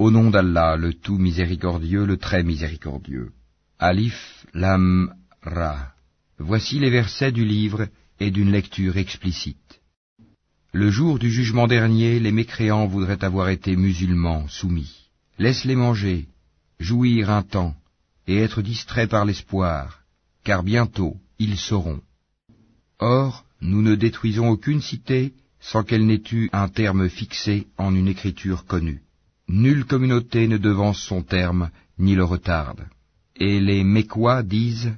Au nom d'Allah, le tout miséricordieux, le très miséricordieux. Alif Lam Ra. Voici les versets du livre et d'une lecture explicite. Le jour du jugement dernier, les mécréants voudraient avoir été musulmans, soumis. Laisse-les manger, jouir un temps, et être distraits par l'espoir, car bientôt ils sauront. Or, nous ne détruisons aucune cité sans qu'elle n'ait eu un terme fixé en une écriture connue. Nulle communauté ne devance son terme, ni le retarde. Et les Mécois disent,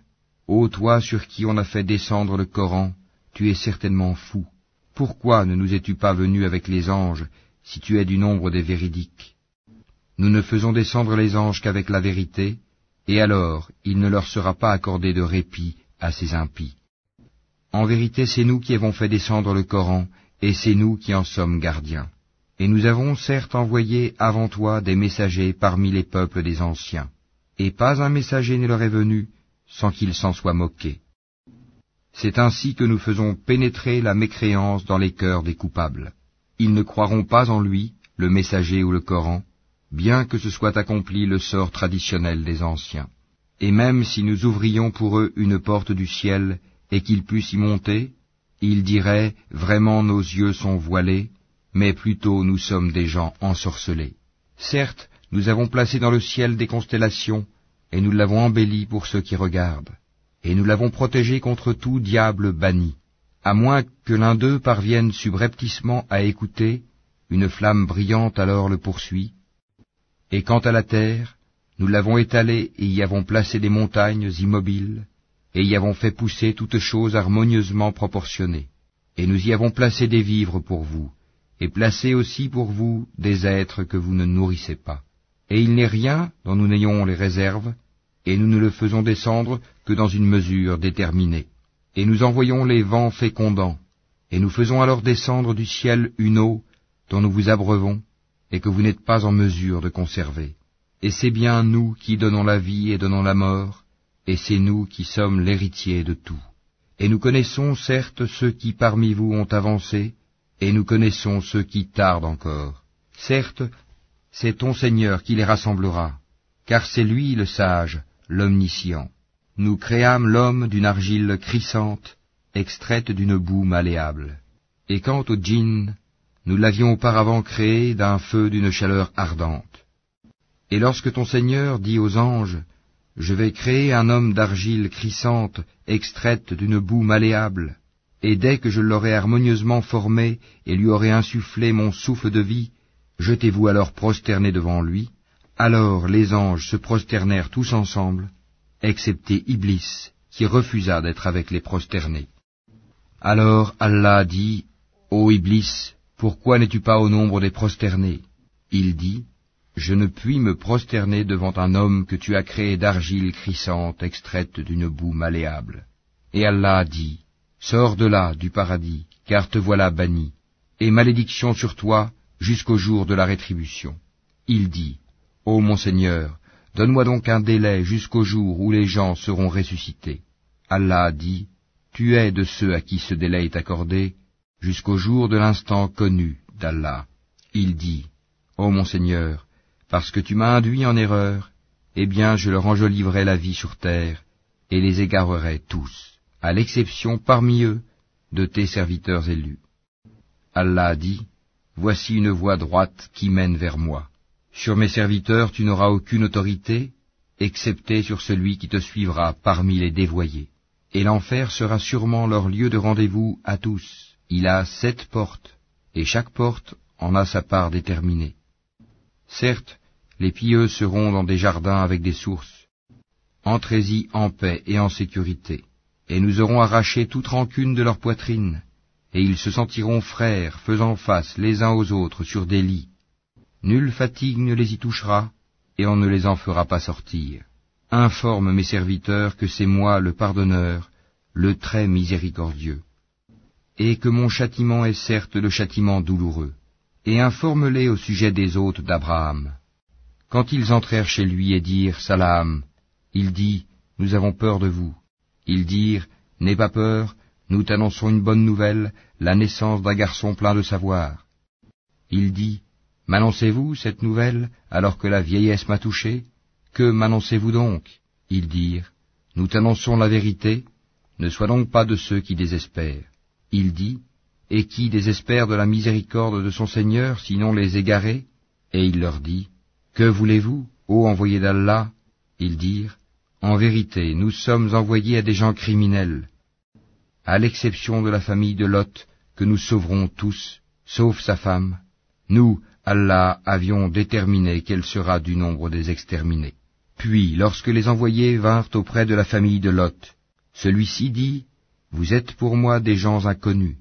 Ô toi sur qui on a fait descendre le Coran, tu es certainement fou. Pourquoi ne nous es-tu pas venu avec les anges, si tu es du nombre des véridiques? Nous ne faisons descendre les anges qu'avec la vérité, et alors il ne leur sera pas accordé de répit à ces impies. En vérité, c'est nous qui avons fait descendre le Coran, et c'est nous qui en sommes gardiens. Et nous avons certes envoyé avant toi des messagers parmi les peuples des anciens, et pas un messager ne leur est venu sans qu'ils s'en soient moqués. C'est ainsi que nous faisons pénétrer la mécréance dans les cœurs des coupables. Ils ne croiront pas en lui, le messager ou le Coran, bien que ce soit accompli le sort traditionnel des anciens. Et même si nous ouvrions pour eux une porte du ciel et qu'ils puissent y monter, ils diraient Vraiment nos yeux sont voilés, mais plutôt nous sommes des gens ensorcelés. Certes, nous avons placé dans le ciel des constellations, et nous l'avons embelli pour ceux qui regardent, et nous l'avons protégé contre tout diable banni. À moins que l'un d'eux parvienne subrepticement à écouter, une flamme brillante alors le poursuit. Et quant à la terre, nous l'avons étalée et y avons placé des montagnes immobiles, et y avons fait pousser toutes choses harmonieusement proportionnées. Et nous y avons placé des vivres pour vous, et placé aussi pour vous des êtres que vous ne nourrissez pas. Et il n'est rien dont nous n'ayons les réserves, et nous ne le faisons descendre que dans une mesure déterminée. Et nous envoyons les vents fécondants, et nous faisons alors descendre du ciel une eau dont nous vous abreuvons, et que vous n'êtes pas en mesure de conserver. Et c'est bien nous qui donnons la vie et donnons la mort, et c'est nous qui sommes l'héritier de tout. Et nous connaissons certes ceux qui parmi vous ont avancé, et nous connaissons ceux qui tardent encore. Certes, c'est ton Seigneur qui les rassemblera, car c'est lui le sage, l'omniscient. Nous créâmes l'homme d'une argile crissante, extraite d'une boue malléable. Et quant au djinn, nous l'avions auparavant créé d'un feu d'une chaleur ardente. Et lorsque ton Seigneur dit aux anges, je vais créer un homme d'argile crissante, extraite d'une boue malléable, et dès que je l'aurai harmonieusement formé et lui aurai insufflé mon souffle de vie, jetez-vous alors prosterné devant lui. Alors les anges se prosternèrent tous ensemble, excepté Iblis, qui refusa d'être avec les prosternés. Alors Allah dit, Ô Iblis, pourquoi n'es-tu pas au nombre des prosternés? Il dit, je ne puis me prosterner devant un homme que tu as créé d'argile crissante extraite d'une boue malléable. Et Allah dit, Sors de là, du paradis, car te voilà banni, et malédiction sur toi jusqu'au jour de la rétribution. Il dit, Ô mon Seigneur, donne-moi donc un délai jusqu'au jour où les gens seront ressuscités. Allah dit, Tu es de ceux à qui ce délai est accordé, jusqu'au jour de l'instant connu d'Allah. Il dit, Ô mon Seigneur, parce que tu m'as induit en erreur, eh bien je leur enjoliverai la vie sur terre, et les égarerai tous, à l'exception parmi eux de tes serviteurs élus. Allah dit, Voici une voie droite qui mène vers moi. Sur mes serviteurs tu n'auras aucune autorité, excepté sur celui qui te suivra parmi les dévoyés. Et l'enfer sera sûrement leur lieu de rendez-vous à tous. Il a sept portes, et chaque porte en a sa part déterminée. Certes, les pieux seront dans des jardins avec des sources. Entrez-y en paix et en sécurité, et nous aurons arraché toute rancune de leur poitrine, et ils se sentiront frères, faisant face les uns aux autres sur des lits. Nulle fatigue ne les y touchera, et on ne les en fera pas sortir. Informe mes serviteurs que c'est moi le pardonneur, le très miséricordieux, et que mon châtiment est certes le châtiment douloureux, et informe-les au sujet des hôtes d'Abraham. Quand ils entrèrent chez lui et dirent Salam, il dit, Nous avons peur de vous. Ils dirent, N'aie pas peur, nous t'annonçons une bonne nouvelle, la naissance d'un garçon plein de savoir. Il dit, M'annoncez-vous cette nouvelle alors que la vieillesse m'a touché? Que m'annoncez-vous donc? Ils dirent, Nous t'annonçons la vérité, ne sois donc pas de ceux qui désespèrent. Il dit, Et qui désespère de la miséricorde de son Seigneur, sinon les égarés? Et il leur dit, Que voulez-vous, ô envoyé d'Allah? Ils dirent, En vérité, nous sommes envoyés à des gens criminels, à l'exception de la famille de Lot, que nous sauverons tous, sauf sa femme. Nous, Allah, avions déterminé qu'elle sera du nombre des exterminés. Puis, lorsque les envoyés vinrent auprès de la famille de Lot, celui-ci dit, Vous êtes pour moi des gens inconnus.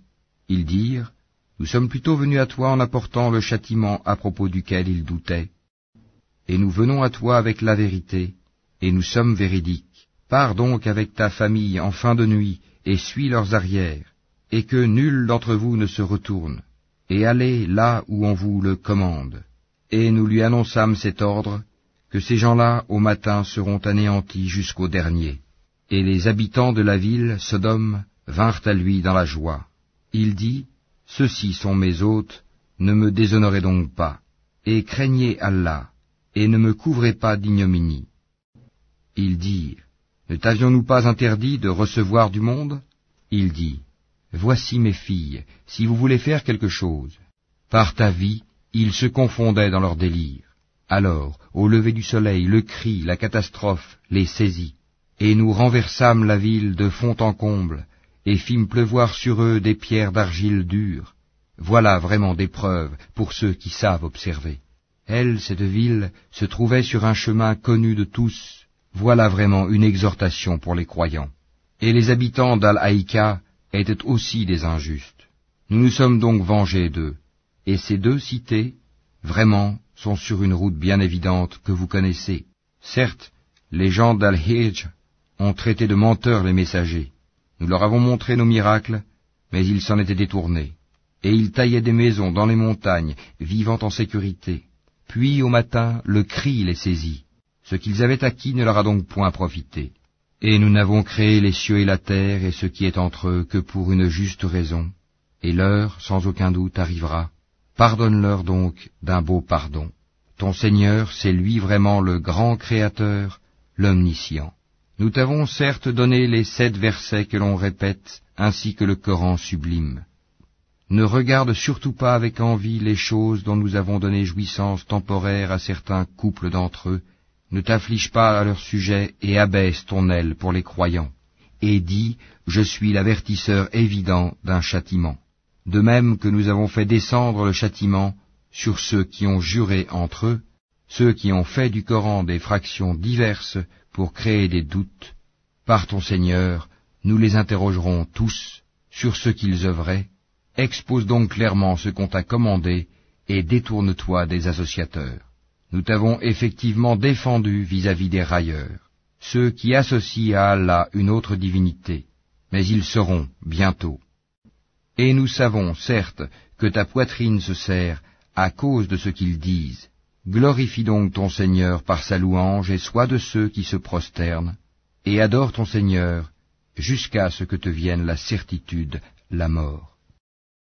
Ils dirent, Nous sommes plutôt venus à toi en apportant le châtiment à propos duquel ils doutaient. Et nous venons à toi avec la vérité, et nous sommes véridiques. Pars donc avec ta famille en fin de nuit, et suis leurs arrières, et que nul d'entre vous ne se retourne, et allez là où on vous le commande. Et nous lui annonçâmes cet ordre, que ces gens-là au matin seront anéantis jusqu'au dernier. Et les habitants de la ville, Sodome, vinrent à lui dans la joie. Il dit, Ceux-ci sont mes hôtes, ne me déshonorez donc pas, et craignez Allah, et ne me couvrez pas d'ignominie. Ils dirent, Ne t'avions-nous pas interdit de recevoir du monde? Il dit, Voici mes filles, si vous voulez faire quelque chose. Par ta vie, ils se confondaient dans leur délire. Alors, au lever du soleil, le cri, la catastrophe les saisit et nous renversâmes la ville de fond en comble, et fîmes pleuvoir sur eux des pierres d'argile dure. Voilà vraiment des preuves pour ceux qui savent observer. Elle, cette ville, se trouvait sur un chemin connu de tous. Voilà vraiment une exhortation pour les croyants. Et les habitants d'Al-Haïka étaient aussi des injustes. Nous nous sommes donc vengés d'eux. Et ces deux cités, vraiment, sont sur une route bien évidente que vous connaissez. Certes, les gens d'Al-Hijj ont traité de menteurs les messagers. Nous leur avons montré nos miracles, mais ils s'en étaient détournés. Et ils taillaient des maisons dans les montagnes, vivant en sécurité. Puis au matin, le cri les saisit. Ce qu'ils avaient acquis ne leur a donc point profité. Et nous n'avons créé les cieux et la terre et ce qui est entre eux que pour une juste raison. Et l'heure, sans aucun doute, arrivera. Pardonne-leur donc d'un beau pardon. Ton Seigneur, c'est lui vraiment le grand Créateur, l'Omniscient. Nous t'avons certes donné les sept versets que l'on répète, ainsi que le Coran sublime. Ne regarde surtout pas avec envie les choses dont nous avons donné jouissance temporaire à certains couples d'entre eux, ne t'afflige pas à leur sujet et abaisse ton aile pour les croyants, et dis, je suis l'avertisseur évident d'un châtiment. De même que nous avons fait descendre le châtiment sur ceux qui ont juré entre eux, ceux qui ont fait du Coran des fractions diverses pour créer des doutes, par ton Seigneur, nous les interrogerons tous sur ce qu'ils œuvraient, expose donc clairement ce qu'on t'a commandé, et détourne-toi des associateurs. Nous t'avons effectivement défendu vis-à-vis des railleurs, ceux qui associent à Allah une autre divinité, mais ils seront bientôt. Et nous savons, certes, que ta poitrine se serre à cause de ce qu'ils disent, Glorifie donc ton Seigneur par sa louange et sois de ceux qui se prosternent, et adore ton Seigneur jusqu'à ce que te vienne la certitude, la mort.